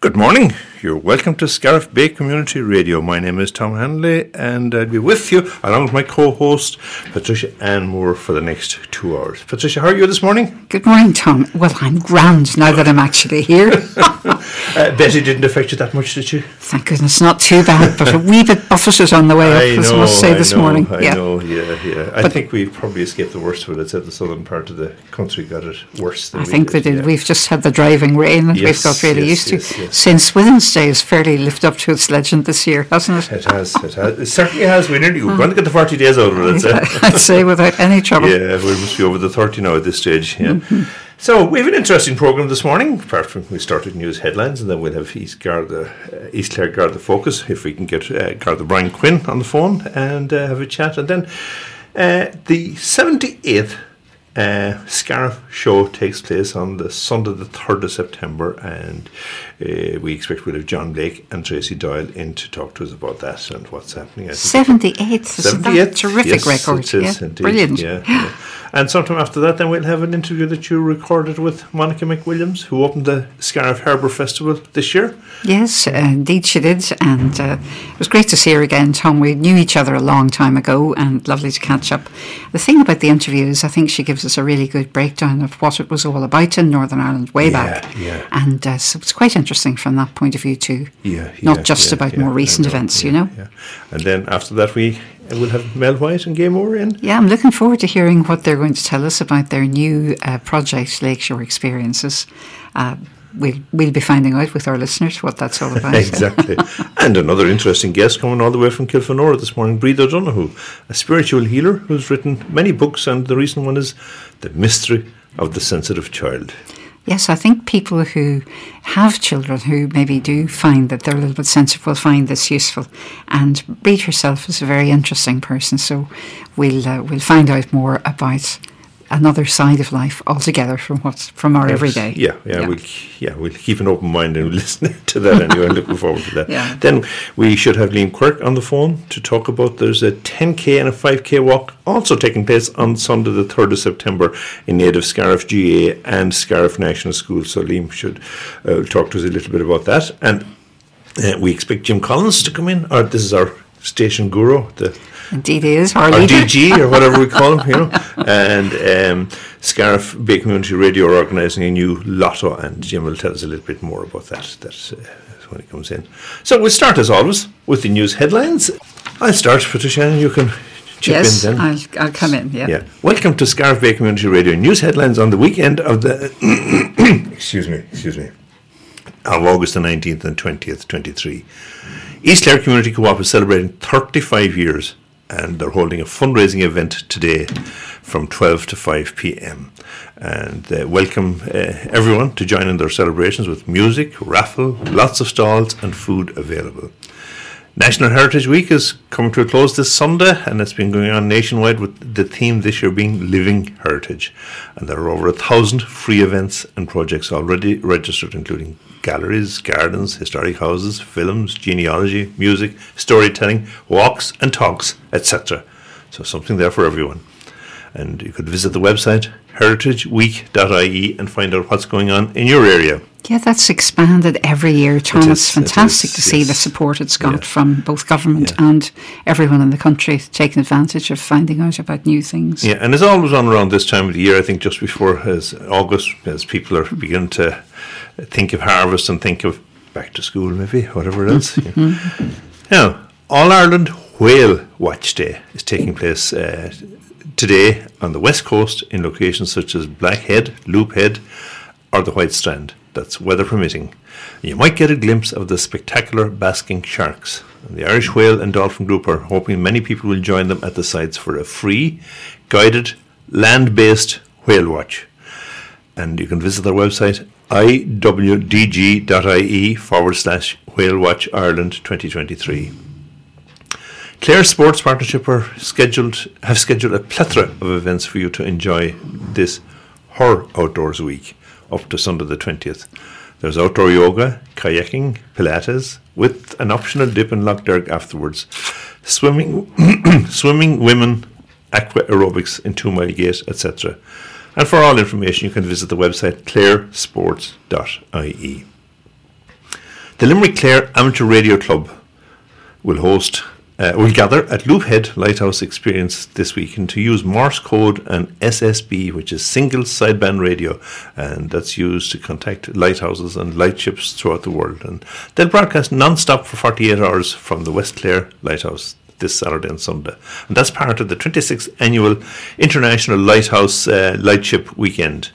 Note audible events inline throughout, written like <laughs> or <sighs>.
Good morning. You're welcome to Scariff Bay Community Radio. My name is Tom Hanley, and I'll be with you along with my co-host Patricia Anne Moore for the next two hours. Patricia, how are you this morning? Good morning, Tom. Well, I'm grand now that I'm actually here. <laughs> uh, Betty didn't affect you that much, did she? Thank goodness, not too bad, but a wee bit buffeted on the way up, <laughs> I as know, I must say I this know, morning. I yeah. know, yeah, yeah. I But- think we probably escaped the worst of it. I'd say the southern part of the country got it worse than I think they did. yeah. We've just had the driving rain that we've got really yes, used to. yes, yes. St Swithin's Day has fairly lived up to its legend this year, hasn't it? It has, it has. It certainly has. We nearly we're going to get the 40 days it, I'd say. <laughs> I'd say without any trouble. Yeah, we must be over the 30 now at this stage. Yeah. Mm-hmm. So we have an interesting programme this morning. Apart from we started news headlines, and then we'll have East Garda, uh, East Clare Garda Focus if we can get uh, Garda Brian Quinn on the phone and uh, have a chat, and then uh, the 78th. Uh, Scariff show takes place on the Sunday, the 3rd of September, and uh, we expect we'll have John Blake and Tracy Doyle in to talk to us about that and what's happening. I think 78th, isn't that 78th, a terrific yes, record? it is yeah, indeed, brilliant. Yeah, <gasps> yeah. And sometime after that, then we'll have an interview that you recorded with Monica McWilliams, who opened the Scariff Harbour Festival this year. Yes, uh, indeed she did, and uh, it was great to see her again, Tom. We knew each other a long time ago, and lovely to catch up. The thing about the interview is, I think she gives us a really good breakdown of what it was all about in Northern Ireland way Yeah, back, yeah. and uh, so it's quite interesting from that point of view too. Yeah, not yeah, just about more recent know, events, you know. Yeah. And then after that, we will have Mel White and Gay Moore in. Yeah, I'm looking forward to hearing what they're going to tell us about their new uh, project, Lakeshore Experiences. Uh, we'll, we'll be finding out with our listeners what that's all about. <laughs> exactly. and another interesting guest coming all the way from Kilfenora this morning, Bríd O'Donoghue, a spiritual healer who's written many books, and the recent one is The Mystery of the Sensitive Child. Yes, I think people who have children who maybe do find that they're a little bit sensitive will find this useful. And Bríd herself is a very interesting person, so we'll uh, we'll find out more about another side of life altogether from what's from our everyday. Yeah, yeah, we'll yeah we'll keep an open mind and <laughs> listen to that anyway. looking forward to that. Yeah. Then we should have Liam Quirk on the phone to talk about. There's a 10k and a 5k walk also taking place on Sunday, the 3rd of September, in native Scariff GA and Scariff National School. So Liam should uh, talk to us a little bit about that. And uh, we expect Jim Collins to come in. Or this is our station guru, the Indeed, he is our or. DG or whatever we call him, you know. And um, Scariff Bay Community Radio are organising a new lotto, and Jim will tell us a little bit more about that. That's uh, when he comes in. So we'll start as always with the news headlines. I'll start, Patricia, and you can chip yes, in then. I'll, I'll come in. Yeah. Yeah. Welcome to Scariff Bay Community Radio news headlines on the weekend of the <coughs> excuse me, excuse me, of August the nineteenth and twentieth, twenty three. East Clare Community Co-op is celebrating thirty five years, and they're holding a fundraising event today from twelve to five p.m. And uh, welcome uh, everyone to join in their celebrations with music, raffle, lots of stalls, and food available. National Heritage Week is coming to a close this Sunday, and it's been going on nationwide with the theme this year being Living Heritage. And there are over a thousand free events and projects already registered, including galleries, gardens, historic houses, films, genealogy, music, storytelling, walks and talks, etc. So something there for everyone. And you could visit the website heritageweek.ie and find out what's going on in your area. Yeah, that's expanded every year, Tom. is, it's fantastic is, to see the support it's got Yeah. from both government Yeah. and everyone in the country taking advantage of finding out about new things. Yeah, and it's always on around this time of the year. I think just before as August, as people are beginning to think of harvest and think of back to school, maybe whatever it is. <laughs> yeah. Now, All Ireland Whale Watch Day is taking place uh, today on the west coast in locations such as Blackhead, Loophead, or the White Strand. That's weather permitting. You might get a glimpse of the spectacular basking sharks. The Irish Whale and Dolphin Group are hoping many people will join them at the sites for a free, guided, land based whale watch. And you can visit their website iwdg.ie forward slash whale watch Ireland 2023. Clare Sports Partnership are scheduled have scheduled a plethora of events for you to enjoy this Her Outdoors Week up to Sunday the 20th. There's outdoor yoga, kayaking, Pilates, with an optional dip in Lough Derg afterwards. Swimming, <clears throat> swimming, women, aqua aerobics in Two Mile Gate, etc. And for all information, you can visit the website claresports.ie. The Limerick Clare Amateur Radio Club will host uh, will gather at Loophead Lighthouse Experience this weekend to use Morse code and SSB, which is single sideband radio, and that's used to contact lighthouses and lightships throughout the world. And they'll broadcast non-stop for 48 hours from the West Clare Lighthouse this Saturday and Sunday. And that's part of the 26th annual International Lighthouse uh, Lightship Weekend.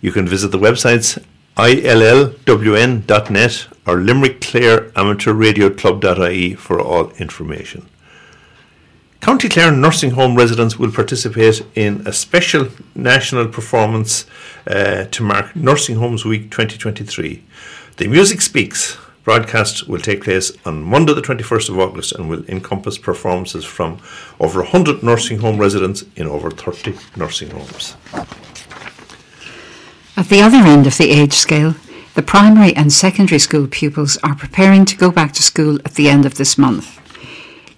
You can visit the websites illwn.net or Limerick Clare Amateur Radio Club.ie for all information. County Clare nursing home residents will participate in a special national performance uh, to mark Nursing Homes Week 2023. The Music Speaks broadcast will take place on Monday, the 21st of August, and will encompass performances from over 100 nursing home residents in over 30 nursing homes. At the other end of the age scale, the primary and secondary school pupils are preparing to go back to school at the end of this month.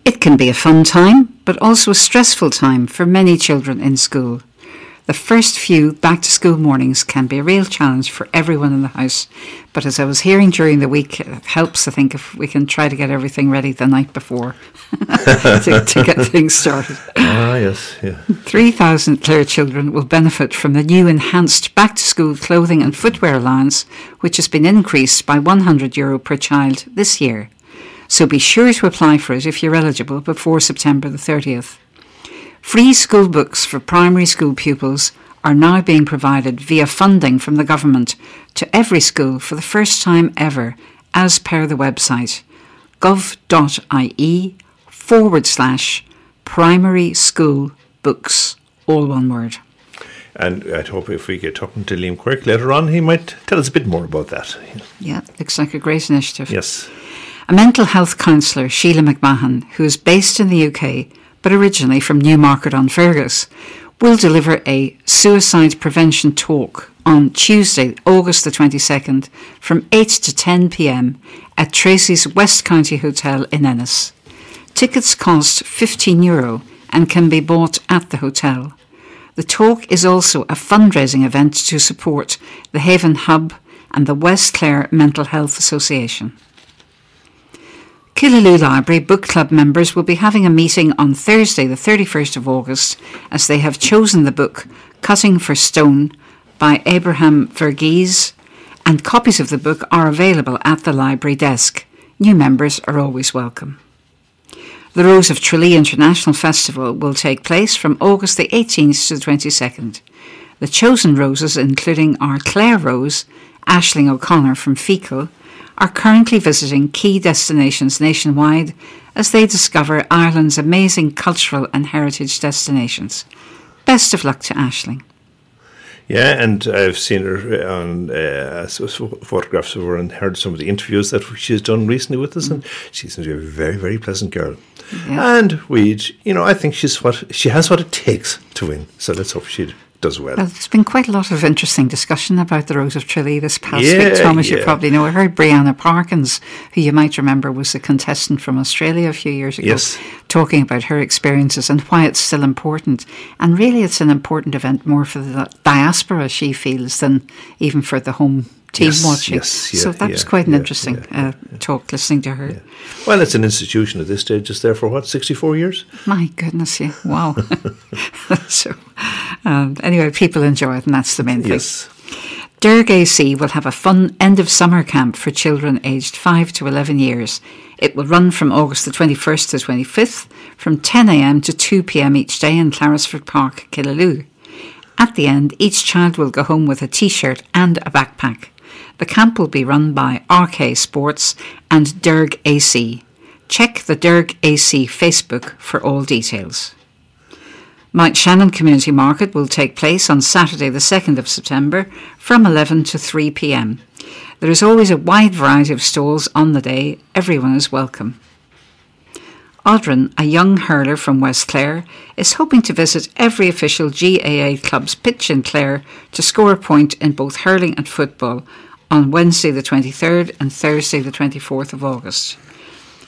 It can be a fun time, but also a stressful time for many children in school. The first few back to school mornings can be a real challenge for everyone in the house, but as I was hearing during the week, it helps, I think, if we can try to get everything ready the night before <laughs> to, to, get <laughs> things started. Ah, yes, yeah. 3,000 Clare children will benefit from the new enhanced back to school clothing and footwear allowance, which has been increased by €100 Euro per child this year. So be sure to apply for it if you're eligible before September the 30th. Free school books for primary school pupils are now being provided via funding from the government to every school for the first time ever, as per the website gov.ie forward slash primary school books, all one word. And I'd hope if we get talking to Liam Quirk later on, he might tell us a bit more about that. Yeah, looks like a great initiative. Yes. A mental health counsellor, Sheila McMahon, who is based in the UK but originally from Newmarket on Fergus, will deliver a suicide prevention talk on Tuesday, August the 22nd, from 8 to 10 pm at Treacy's West County Hotel in Ennis. Tickets cost €15 Euro and can be bought at the hotel. The talk is also a fundraising event to support the Haven Hub and the West Clare Mental Health Association. Killaloe Library Book Club members will be having a meeting on Thursday, the 31st of August, as they have chosen the book Cutting for Stone by Abraham Verghese, and copies of the book are available at the library desk. New members are always welcome. The Rose of Tralee International Festival will take place from August the 18th to the 22nd. The chosen roses, including our Clare Rose, Ashling O'Connor from Feakle, are currently visiting key destinations nationwide as they discover Ireland's amazing cultural and heritage destinations. Best of luck to Ashling. Yeah, and I've seen her on uh, photographs of her and heard some of the interviews that she's done recently with us, mm. and she seems to be a very, very pleasant girl. Yeah. And we, you know, I think she's what she has what it takes to win. So let's hope she does well. well. There's been quite a lot of interesting discussion about the Rose of Tralee this past yeah, week, Thomas. Yeah. You probably know. I heard Brianna Parkins, who you might remember was a contestant from Australia a few years ago, yes. talking about her experiences and why it's still important. And really, it's an important event more for the diaspora, she feels, than even for the home team yes, watching. Yes, yeah, so that yeah, was quite an yeah, interesting uh, talk listening to her. Well, it's an institution at this stage. It's there for what, 64 years? My goodness, yeah. Wow. <laughs> so, um, anyway, people enjoy it, and that's the main thing. Yes. Derg AC will have a fun end of summer camp for children aged 5 to 11 years. It will run from August the 21st to 25th from 10am to 2pm each day in Clarisford Park, Killaloe. At the end, each child will go home with a t shirt and a backpack. The camp will be run by RK Sports and Derg AC. Check the Derg AC Facebook for all details. Mount Shannon Community Market will take place on Saturday, the 2nd of September from 11 to 3 pm. There is always a wide variety of stalls on the day. Everyone is welcome. Audrin, a young hurler from West Clare, is hoping to visit every official GAA club's pitch in Clare to score a point in both hurling and football on Wednesday the 23rd and Thursday the 24th of August.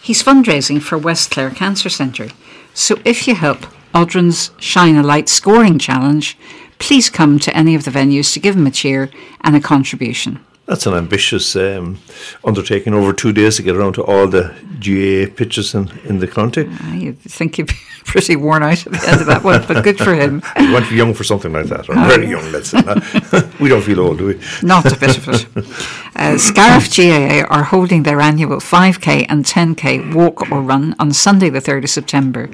He's fundraising for West Clare Cancer Centre, so if you help Audrin's Shine a Light scoring challenge, please come to any of the venues to give him a cheer and a contribution. That's an ambitious um, undertaking over two days to get around to all the GAA pitches in, in the county. Uh, you think he'd be <laughs> pretty worn out at the end of that one, but good for him. <laughs> You want to be young for something like that, or oh. very young, let's say. <laughs> we don't feel old, do we? Not a bit of it. Uh, Scariff GAA are holding their annual 5k and 10k walk or run on Sunday, the 3rd of September.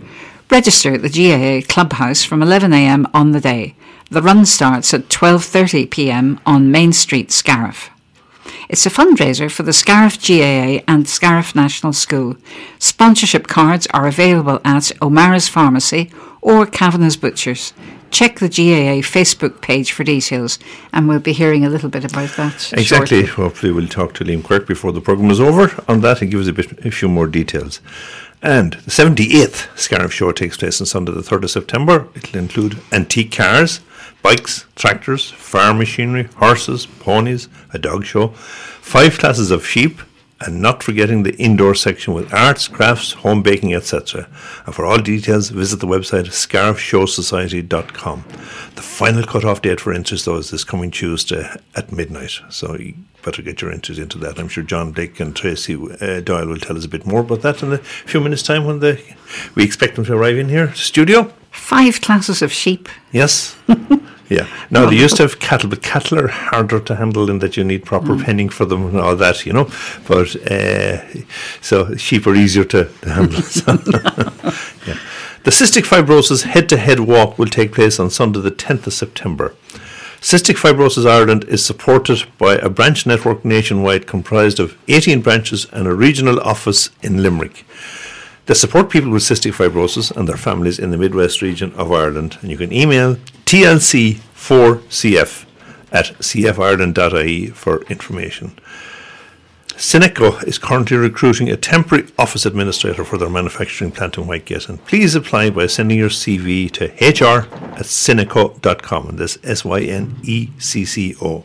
Register at the GAA Clubhouse from 11am on the day. The run starts at 12.30pm on Main Street, Scariff. It's a fundraiser for the Scariff GAA and Scariff National School. Sponsorship cards are available at O'Mara's Pharmacy or Kavanagh's Butchers. Check the GAA Facebook page for details, and we'll be hearing a little bit about that. Exactly. Shortly. Hopefully, we'll talk to Liam Quirk before the programme is over on that and give us a, bit, a few more details. And the 78th Scariff Show takes place on Sunday, the 3rd of September. It'll include antique cars, bikes, tractors, farm machinery, horses, ponies, a dog show, five classes of sheep, and not forgetting the indoor section with arts, crafts, home baking, etc. And for all details, visit the website scariffshowsociety.com. The final cut-off date for entries, though, is this coming Tuesday at midnight. So you better get your entries into that. I'm sure John Blake and Tracy uh, Doyle will tell us a bit more about that in a few minutes' time when they, we expect them to arrive in here studio. Five classes of sheep. Yes. <laughs> yeah. Now, they used to have cattle, but cattle are harder to handle in that you need proper mm. penning for them and all that, you know. But uh, so sheep are easier to, to handle. <laughs> <laughs> yeah. The Cystic Fibrosis head to head walk will take place on Sunday, the 10th of September. Cystic Fibrosis Ireland is supported by a branch network nationwide comprised of 18 branches and a regional office in Limerick. They support people with cystic fibrosis and their families in the Midwest region of Ireland. And you can email tlc4cf at cfireland.ie for information. Synecco is currently recruiting a temporary office administrator for their manufacturing plant in Whitegate. And please apply by sending your CV to hr at synecco.com. And this S Y N E C C O.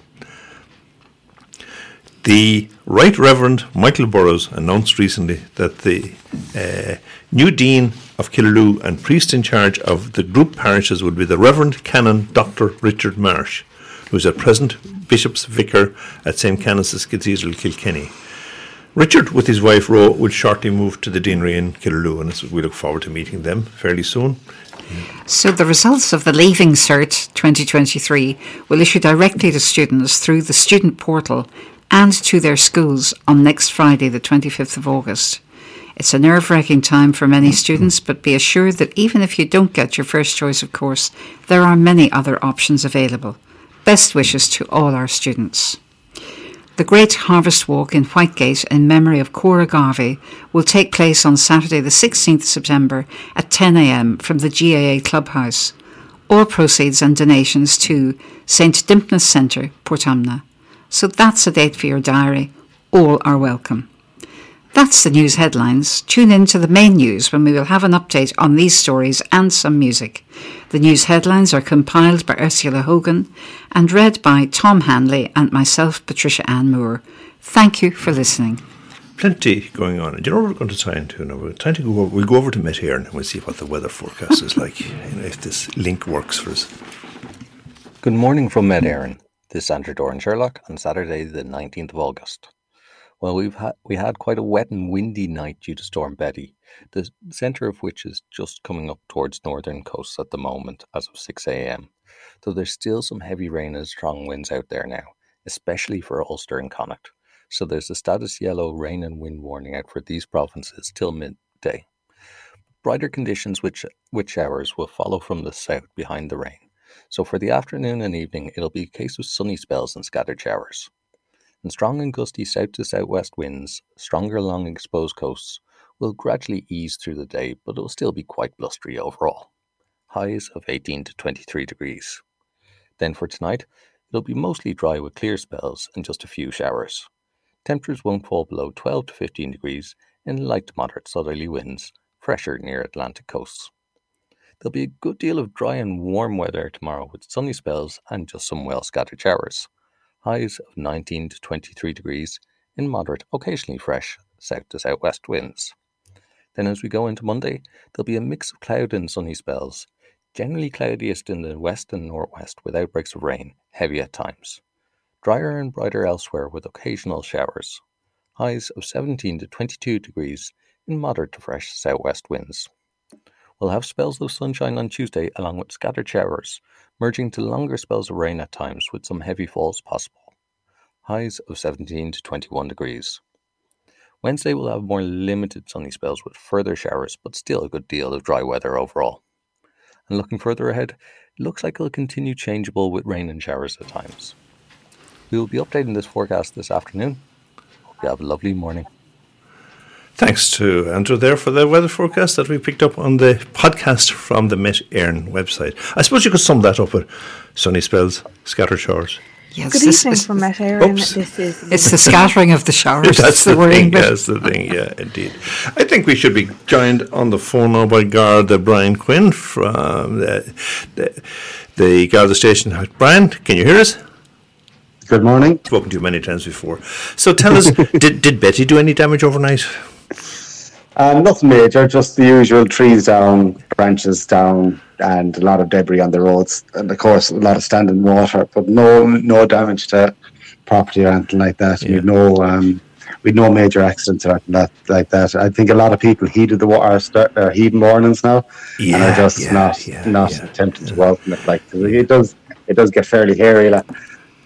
The Right Reverend Michael Burrows announced recently that the uh, new Dean of Killaloe and priest in charge of the group parishes would be the Reverend Canon Dr. Richard Marsh, who is at present Bishop's Vicar at St. Canice's Cathedral, Kilkenny. Richard, with his wife Ro, will shortly move to the deanery in Killaloe, and we look forward to meeting them fairly soon. So, the results of the Leaving Cert 2023 will issue directly to students through the student portal and to their schools on next Friday, the 25th of August. It's a nerve wracking time for many mm-hmm. students, but be assured that even if you don't get your first choice of course, there are many other options available. Best wishes to all our students. The Great Harvest Walk in Whitegate in memory of Cora Garvey will take place on Saturday, the 16th September at 10am from the GAA Clubhouse. All proceeds and donations to St Dympna's Centre, Portumna. So that's a date for your diary. All are welcome. That's the news headlines. Tune in to the main news when we will have an update on these stories and some music. The news headlines are compiled by Ursula Hogan and read by Tom Hanley and myself, Patricia Anne Moore. Thank you for listening. Plenty going on. Do you know what we're going to try and now? We're trying to go over, we'll go over to Met Éireann and we'll see what the weather forecast is like, <laughs> you know, if this link works for us. Good morning from Met Éireann. This is Andrew Doran Sherlock on Saturday, the 19th of August. Well, we've had we had quite a wet and windy night due to Storm Betty, the centre of which is just coming up towards northern coasts at the moment as of 6 a.m. Though there's still some heavy rain and strong winds out there now, especially for Ulster and Connacht. So there's a status yellow rain and wind warning out for these provinces till midday. Brighter conditions with, with showers will follow from the south behind the rain. So for the afternoon and evening, it'll be a case of sunny spells and scattered showers. And strong and gusty south to southwest winds, stronger along exposed coasts, will gradually ease through the day, but it'll still be quite blustery overall. Highs of 18 to 23 degrees. Then for tonight, it'll be mostly dry with clear spells and just a few showers. Temperatures won't fall below 12 to 15 degrees in light to moderate southerly winds, fresher near Atlantic coasts. There'll be a good deal of dry and warm weather tomorrow with sunny spells and just some well scattered showers. Highs of 19 to 23 degrees in moderate, occasionally fresh south to southwest winds. Then, as we go into Monday, there'll be a mix of cloud and sunny spells, generally cloudiest in the west and northwest with outbreaks of rain, heavy at times. Drier and brighter elsewhere with occasional showers. Highs of 17 to 22 degrees in moderate to fresh southwest winds. We'll have spells of sunshine on Tuesday along with scattered showers, merging to longer spells of rain at times with some heavy falls possible. Highs of 17 to 21 degrees. Wednesday will have more limited sunny spells with further showers, but still a good deal of dry weather overall. And looking further ahead, it looks like it'll continue changeable with rain and showers at times. We will be updating this forecast this afternoon. Hope you have a lovely morning. Thanks to Andrew there for the weather forecast that we picked up on the podcast from the Met Éireann website. I suppose you could sum that up with sunny spells, scattered showers. Yes, Good this, evening from Met Éireann. This is <laughs> it's the scattering of the showers. <laughs> That's the, the thing. That's the thing. Yeah, indeed. I think we should be joined on the phone now by Garda Brian Quinn from the, the, the Garda station. Brian, can you hear us? Good morning. Spoken to you many times before. So tell us, <laughs> did did Betty do any damage overnight? Uh, nothing major, just the usual trees down, branches down, and a lot of debris on the roads, and of course a lot of standing water. But no, no damage to property or anything like that. Yeah. We no, um, we no major accidents or anything that, like that. I think a lot of people heeded the water, uh, heeding warnings now, yeah, and are just yeah, not not attempting to welcome it. Like it does, it does get fairly hairy. Like,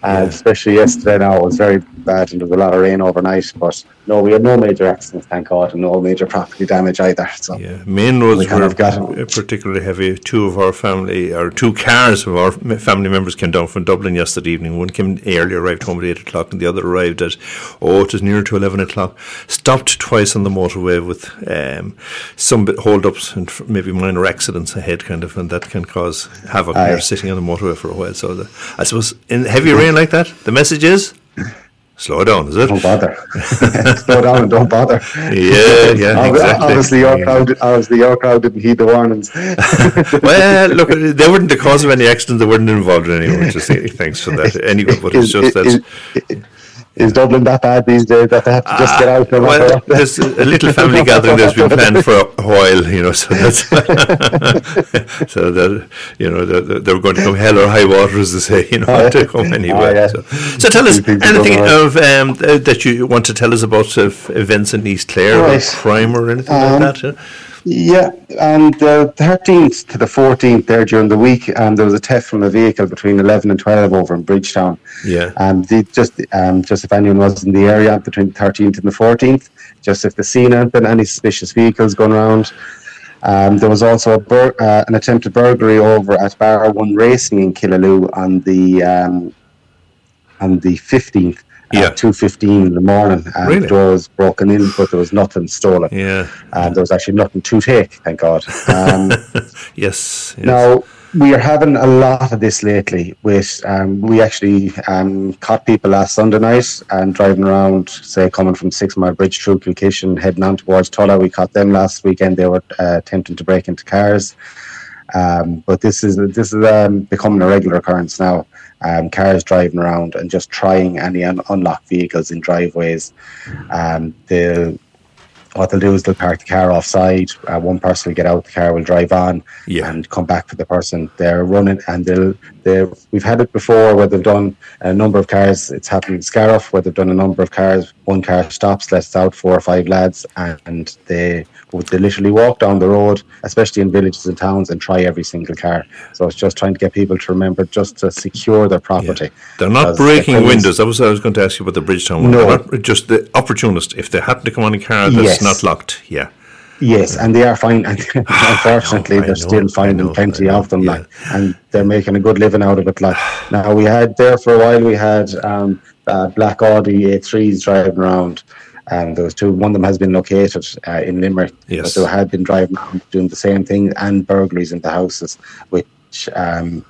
yeah. especially yesterday now, it was very bad and there was a lot of rain overnight. But no, we had no major accidents, thank God, and no major property damage either. So yeah, main roads we were particularly heavy. Two of our family, or two cars of our family members came down from Dublin yesterday evening. One came early, arrived home at eight o'clock, and the other arrived at oh, it was near to eleven o'clock. Stopped twice on the motorway with um, some bit hold-ups and maybe minor accidents ahead, kind of, and that can cause havoc you're sitting on the motorway for a while. So the, I suppose in heavy rain like that, the message is <laughs> Slow down, is it? Don't bother. <laughs> Slow down and don't bother. Yeah, yeah, <laughs> exactly. Obviously, your crowd, obviously your crowd didn't heed the warnings. <laughs> well, look, they weren't the cause of any accident. They weren't involved in any. Just say thanks for that. Anyway, but it's just that is Dublin that bad these days that they have to just uh, get out? No well, there's a little family <laughs> gathering that's been planned for a while, you know. So that's <laughs> so that you know they're, they're, going to come hell or high water, as they say, you know, oh, <laughs> to come anyway. Oh, yeah. so. so, tell us anything of um, that you want to tell us about uh, events in East Clare right. or crime or anything um, like that. Yeah, and the 13th to the 14th there during the week, um, there was a theft from a vehicle between 11 and 12 over in Bridgetown. Yeah. Um, the, just, um, just if anyone was in the area between the 13th and the 14th, just if they seen anything, any suspicious vehicles going around. Um, there was also a bur- uh, an attempted burglary over at Bar One Racing in Killaloe on the um, on the 15th yeah. two fifteen in the morning, and really? the door was broken in, but there was nothing stolen. Yeah, and there was actually nothing to take. Thank God. Um, <laughs> yes, yes. Now we are having a lot of this lately. With um, we actually um, caught people last Sunday night and driving around, say coming from Six Mile Bridge through Kilkishen, heading on towards Tulla. We caught them last weekend. They were uh, attempting to break into cars. Um, but this is this is um, becoming a regular occurrence now um, cars driving around and just trying any un- unlocked vehicles in driveways. Um, they'll what they'll do is they'll park the car offside. Uh, one person will get out the car, will drive on, yeah. and come back for the person. They're running, and they'll. they we've had it before where they've done a number of cars. It's happened in Scariff where they've done a number of cars. One car stops, lets out four or five lads, and they would they literally walk down the road, especially in villages and towns, and try every single car. So it's just trying to get people to remember just to secure their property. Yeah. They're not breaking windows. That was I was going to ask you about the Bridgetown one. No, just the opportunist. If they happen to come on a car that's yes. Not locked, yeah. Yes, and they are fine. <laughs> <sighs> Unfortunately, they're still finding plenty of them, yeah. like, and they're making a good living out of it. Like <sighs> now, we had there for a while. We had um, uh, black Audi A3s driving around, and there was two. One of them has been located uh, in Limerick. Yes. But they had been driving around doing the same thing and burglaries into houses, which um,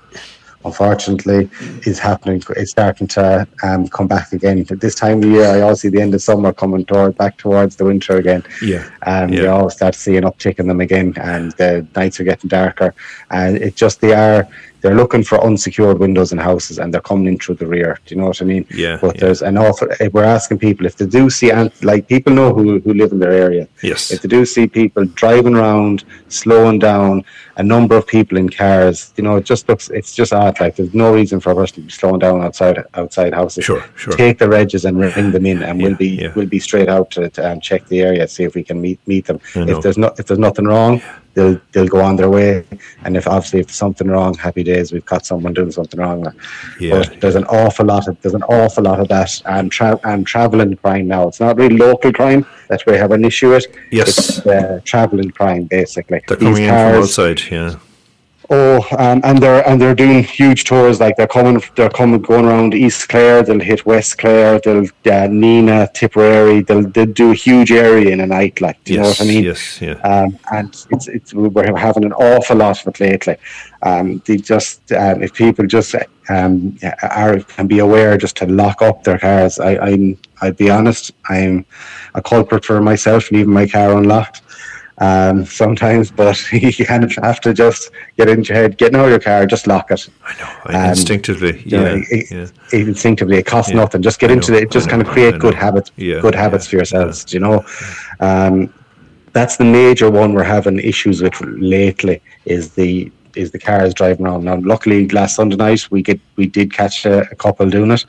unfortunately is happening. It's starting to um, come back again. At This time of year, I always see the end of summer coming toward back towards the winter again. Yeah. And yeah. you always start seeing uptick in them again, and the nights are getting darker. And it just they are they're looking for unsecured windows in houses and they're coming in through the rear. Do you know what I mean? Yeah. But yeah. there's an awful. We're asking people if they do see, like people know who who live in their area. Yes. If they do see people driving around, slowing down, a number of people in cars, you know, it just looks. It's just odd. Like there's no reason for a person to be slowing down outside outside houses. Sure. Sure. Take the regs and ring them in, and Yeah, we'll be yeah. we'll be straight out to, to um, check the area, see if we can meet meet them. If there's not if there's nothing wrong, they'll they'll go on their way. And if obviously if something wrong, happy days. We've got someone doing something wrong. Yeah. But there's an awful lot of there's an awful lot of that and tra- and traveling crime now. It's not really local crime that we have an issue with. Yes. It's uh, traveling crime basically. They're These coming in from cars- outside. Yeah. Oh, um, and they're and they're doing huge tours. Like they're coming, they're coming, going around East Clare. They'll hit West Clare. They'll uh, Nenagh, Tipperary. They'll they'll do a huge area in a night. Like, do you yes. know what I mean? Yes. Yeah. Um, and it's it's we're having an awful lot of it lately. Um, they just um, if people just um, are can be aware just to lock up their cars. I, I'm I'd be honest. I'm a culprit for myself leaving my car unlocked. Um, sometimes, but <laughs> you kind of have to just get into your head, get out of your car, just lock it. I know. I um, instinctively. You know, Yeah. it- yeah. Instinctively, it costs Yeah, nothing. Just get I into know, it. Just kind of create good habits, Yeah, good habits yeah, for yourselves. You know, um, that's the major one we're having issues with lately. Is the is the cars driving around now? Luckily, last Sunday night we get we did catch a, a couple doing it.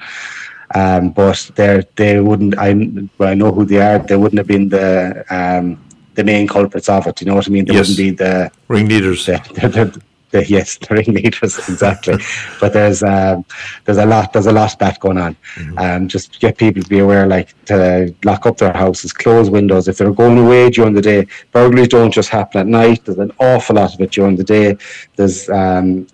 Um, but they they wouldn't. I well, I know who they are. They wouldn't have been the um, the main culprits of it. You know what I mean? They Yes. wouldn't be the Ringleaders. the, the, the <laughs> yes, the ringleaders exactly. but there's um, there's a lot there's a lot of that going on. Um, just get people to be aware, like to lock up their houses, close windows. If they're going away during the day, burglaries don't just happen at night. There's an awful lot of it during the day. There's um,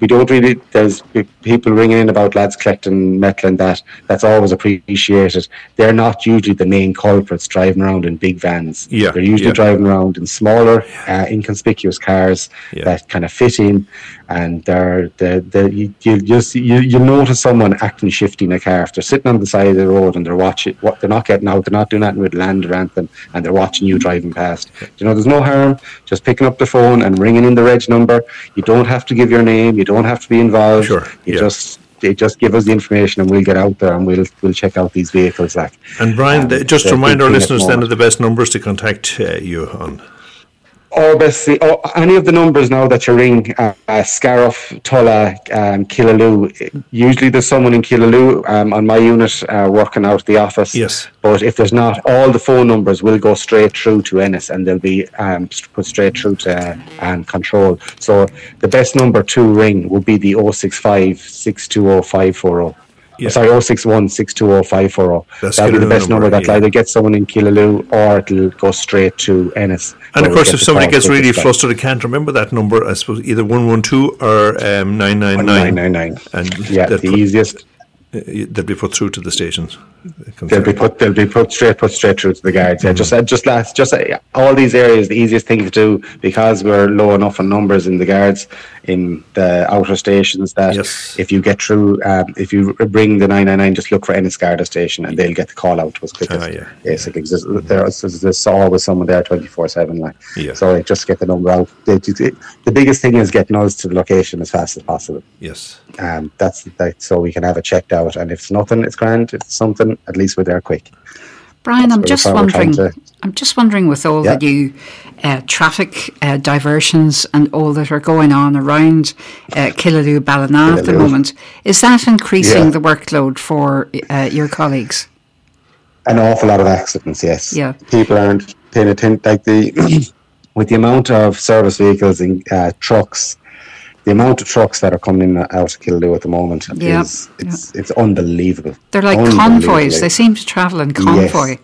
we don't really there's people ringing in about lads collecting metal and that. That's always appreciated. They're not usually the main culprits driving around in big vans. Yeah, they're usually yeah. driving around in smaller, uh, inconspicuous cars Yeah. that kind of fit in, and they're the the you, you just you you notice someone acting shifty in a car if they're sitting on the side of the road and they're watching what they're not getting out, they're not doing that with land or anything, and they're watching you driving past. You know, there's no harm just picking up the phone and ringing in the reg number. You don't have to give your name, you don't have to be involved. Sure, You yeah. just they just give us the information and we'll get out there and we'll we'll check out these vehicles like And Brian, Um, just to remind our listeners then of the best numbers to contact uh, you on. Or basically, or any of the numbers now that you ring, uh, uh, Scariff, Tulla, um, Killaloe. Usually, there's someone in Killaloe um, on my unit uh, working out the office. Yes. But if there's not, all the phone numbers will go straight through to Ennis, and they'll be um, put straight through to um, control. So the best number to ring would be the 065 620 540. Yeah. Sorry, 061 620 540. That'll be the best number, number. That'll yeah. either get someone in Killaloe or it'll go straight to Ennis. And of course, if somebody gets really flustered and can't remember that number, I suppose either 112 or um, 999. 999. And Yeah, the put- easiest. uh, they'll be put through to the stations. They'll be put. They'll be put straight. Put straight through to the guards. Yeah, just just last. Just uh, all these areas. The easiest thing to do because we're low enough in numbers in the guards in the outer stations that Yes. if you get through, um, if you bring the nine nine nine, just look for any Garda station and they'll get the call out to us quickest. Ah, yeah. Basically, 'cause there's, there's, there's always someone there twenty four seven. Like, Yeah. so like, just get the number out. The, the, the biggest thing is getting us to the location as fast as possible. Yes. Um, that's that, so we can have it checked out. And if it's nothing, it's grand. If it's something, at least we're there quick. Brian, I'm just what we're trying wondering. I'm just wondering with all Yeah. the new uh, traffic uh, diversions and all that are going on around uh, Killaloe, Ballina at the moment, is that increasing Yeah. the workload for uh, your colleagues? An awful lot of accidents. Yes. Yeah. People aren't paying attention. Like the <clears throat> with the amount of service vehicles and uh, trucks, the amount of trucks that are coming in out of Kildare at the moment Yeah. is it's it's unbelievable. They're like Unbelievable. convoys. They seem to travel in convoy.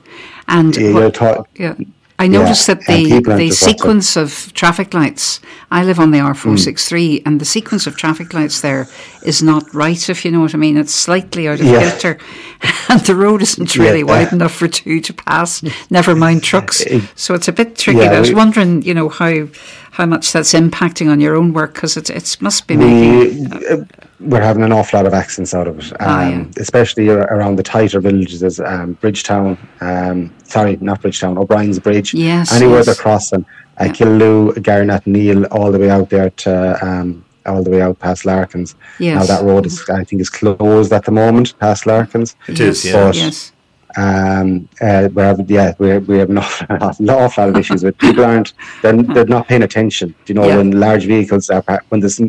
And Yeah, what- ta- yeah. I noticed Yeah, that the, the sequence of traffic lights, I live on the R463, Hmm. and the sequence of traffic lights there is not right, if you know what I mean. It's slightly out of kilter, <laughs> and the road isn't really wide enough for two to pass, never mind trucks. <laughs> So it's a bit tricky. I was we- wondering, you know, how how much that's impacting on your own work, because it, it must be making. we, uh, we're having an awful lot of accidents out of it, um, Ah, yeah. especially around the tighter villages, as um, Bridgetown. Um, sorry, not Bridgetown, O'Brien's Bridge. Yes, anywhere yes. they're crossing, uh, Yeah. Killaloe, Garnett, Neil, all the way out there to um, all the way out past Larkins. Yes. Now that road is, I think, is closed at the moment past Larkins. It is, yeah. But- yes. Um, uh, we have, yeah, we we have an awful, <laughs> an awful lot of issues with people aren't they're, they're not paying attention. You know, Yeah. when large vehicles are when there's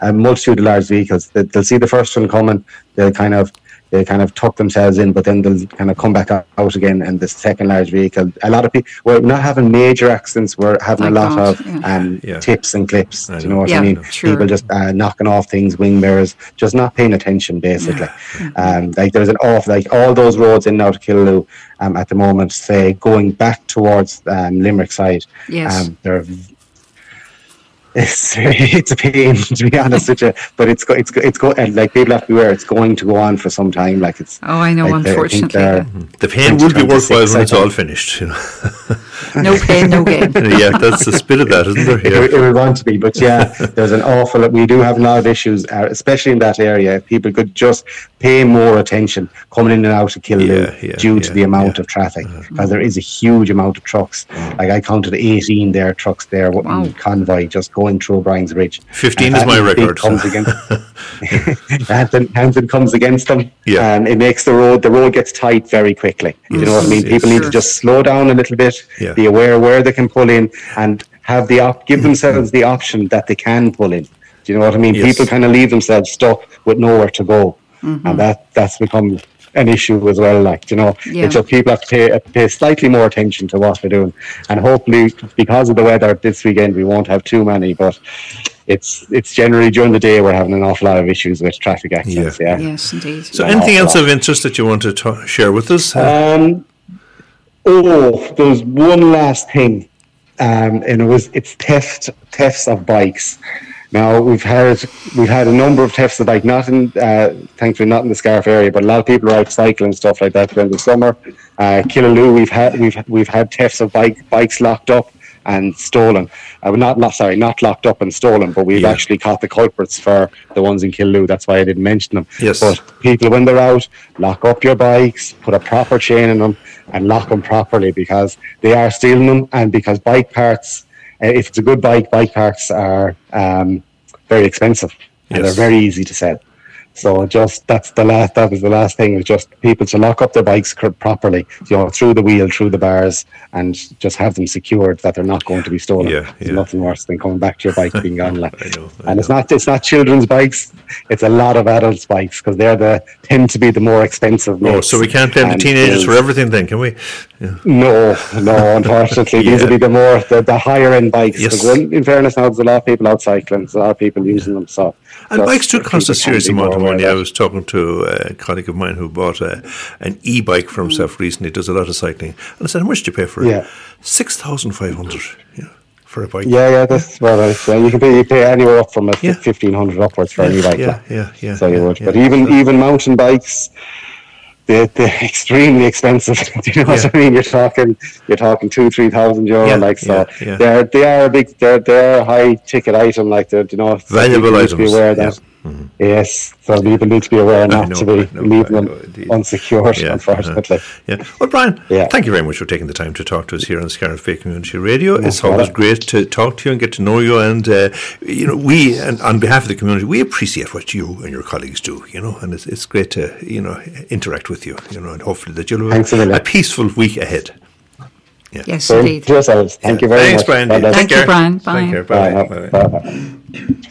a multitude of large vehicles, they, they'll see the first one coming, they'll kind of they kind of tuck themselves in, but then they'll kind of come back out out again. And the second large vehicle, a lot of people, we're not having major accidents. We're having Thank a lot God, of yeah. um, Yeah. tips and clips. Do you know. know what Yeah, I mean? sure. People just uh, knocking off things, wing mirrors, just not paying attention, basically. Um, like there's an off, like all those roads in and out of Killaloe um, at the moment, say going back towards um, Limerick side, Yes. um, they're it's it's a pain to be honest with you, but it's go, it's go, it's go, and like people have to be aware it's going to go on for some time. Like it's Oh, I know, like they're- I unfortunately. they're- The pain will be 2026, worthwhile when it's all finished. You know? <laughs> No pain, no gain. <laughs> yeah, that's the spirit of that, isn't there? It, Yeah. would- it would want to be, but yeah, <laughs> there's an awful. We do have a lot of issues, uh, especially in that area. If People could just pay more attention coming in and out of Killaloe Yeah, yeah, due to the amount yeah. Of traffic, mm-hmm. because there is a huge amount of trucks. Mm. Like I counted 18 there trucks there, what- Wow. convoy just going through Brian's Bridge. 15 And is my Hampton record, Comes so. against, Hampton, Hampton comes against them, Yeah. and it makes the road. The road gets tight very quickly. You know what I mean? Yes, People need to just slow down a little bit, Yeah. be aware where they can pull in, and have the op- give <laughs> themselves the option that they can pull in. Do you know what I mean? Yes. People kind of leave themselves stuck with nowhere to go, mm-hmm. and that that's become an issue as well. Like you know, Yeah. it's just people have to pay, pay slightly more attention to what they're doing, and hopefully because of the weather this weekend we won't have too many, but. It's it's generally during the day we're having an awful lot of issues with traffic accidents. Yeah. Yes, indeed. So, An anything else lot. of interest that you want to ta- share with us? Um, oh, there's one last thing, um, and it was it's theft thefts of bikes. Now we've had we've had a number of thefts of bike, not in uh, thankfully not in the Scariff area, but a lot of people are out cycling and stuff like that during the summer. Uh, Killaloe, we've had we've we've had thefts of bike bikes locked up and stolen. Uh, not, not sorry, not locked up and stolen, but we've Yeah. actually caught the culprits for the ones in Killaloe. That's why I didn't mention them. Yes. But people when they're out lock up your bikes put a proper chain in them and lock them properly because they are stealing them and because bike parts if it's a good bike bike parts are um, very expensive and Yes. they're very easy to sell so just that's the last that was the last thing was just people to lock up their bikes properly you know through the wheel through the bars and just have them secured that they're not going to be stolen Yeah, There's yeah. nothing worse than coming back to your bike <laughs> being gone like I know, I and it's know. not it's not children's bikes it's a lot of adults bikes because they're the tend to be the more expensive Oh, so we can't blame the teenagers for everything then, can we? Yeah. no no unfortunately <laughs> these Yeah. will be the more the, the higher end bikes Yes. in fairness now there's a lot of people out cycling there's a lot of people using them so And just bikes do cost a serious amount of money. I was talking to a colleague of mine who bought a, an e-bike for himself recently. Does a lot of cycling, and I said, "How much do you pay for it?" Yeah. six thousand five hundred. Yeah, for a bike. yeah yeah that's well right. yeah, you can pay you pay anywhere up from a Yeah. 1500 upwards for yeah, any bike yeah, yeah, yeah. so you would yeah. but even even mountain bikes they're, they're <laughs> extremely expensive. <laughs> Do you know what I mean? You're talking, you're talking two, three thousand euro. Yeah, like so, yeah, yeah. they're they are a big, they're they're a high ticket item. Like they're, you know, Valuable need be items, aware of yeah. That. Yes, so people need to be aware not know, to be know, leaving I them know, indeed. unsecured. Yeah, unfortunately, uh-huh. Yeah. Well, Brian, Yeah. thank you very much for taking the time to talk to us here on Scariff Bay Community Radio. it's bother. always great to talk to you and get to know you. And, uh, you know, we, and on behalf of the community, we appreciate what you and your colleagues do, you know, and it's, it's great to, you know, interact with you, you know, and hopefully that you'll a have a, a peaceful week ahead. Yes, so indeed. to yourselves. Thank you very Thanks, much. Brian. Well done. Take Thank you, care. Brian. Take Bye. care. Bye Bye. Bye. Bye.